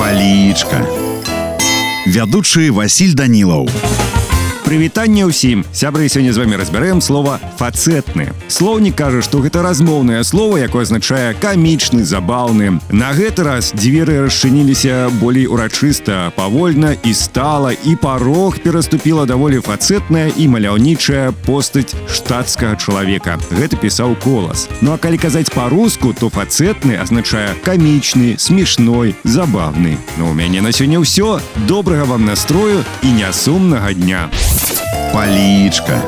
палічка вядучы Васіль Данілаў Прывітанне ўсім сябры сёння з вами разбярэм слова фацэтны слоўнік кажа што гэта размоўнае слово якое азначае камічны забаўны на гэты раз дзверы расчыніліся болей урачыста павольна і стала і парог пераступіла даволі фацэтная і маляўнічая постаць штатскага чалавека гэта пісаў колас ну а калі казаць па-руску то фацэтны азначае камічны смешной забавны Ну у мяне на сёння ўсё добрага вам настрою і нясумнага дня палічка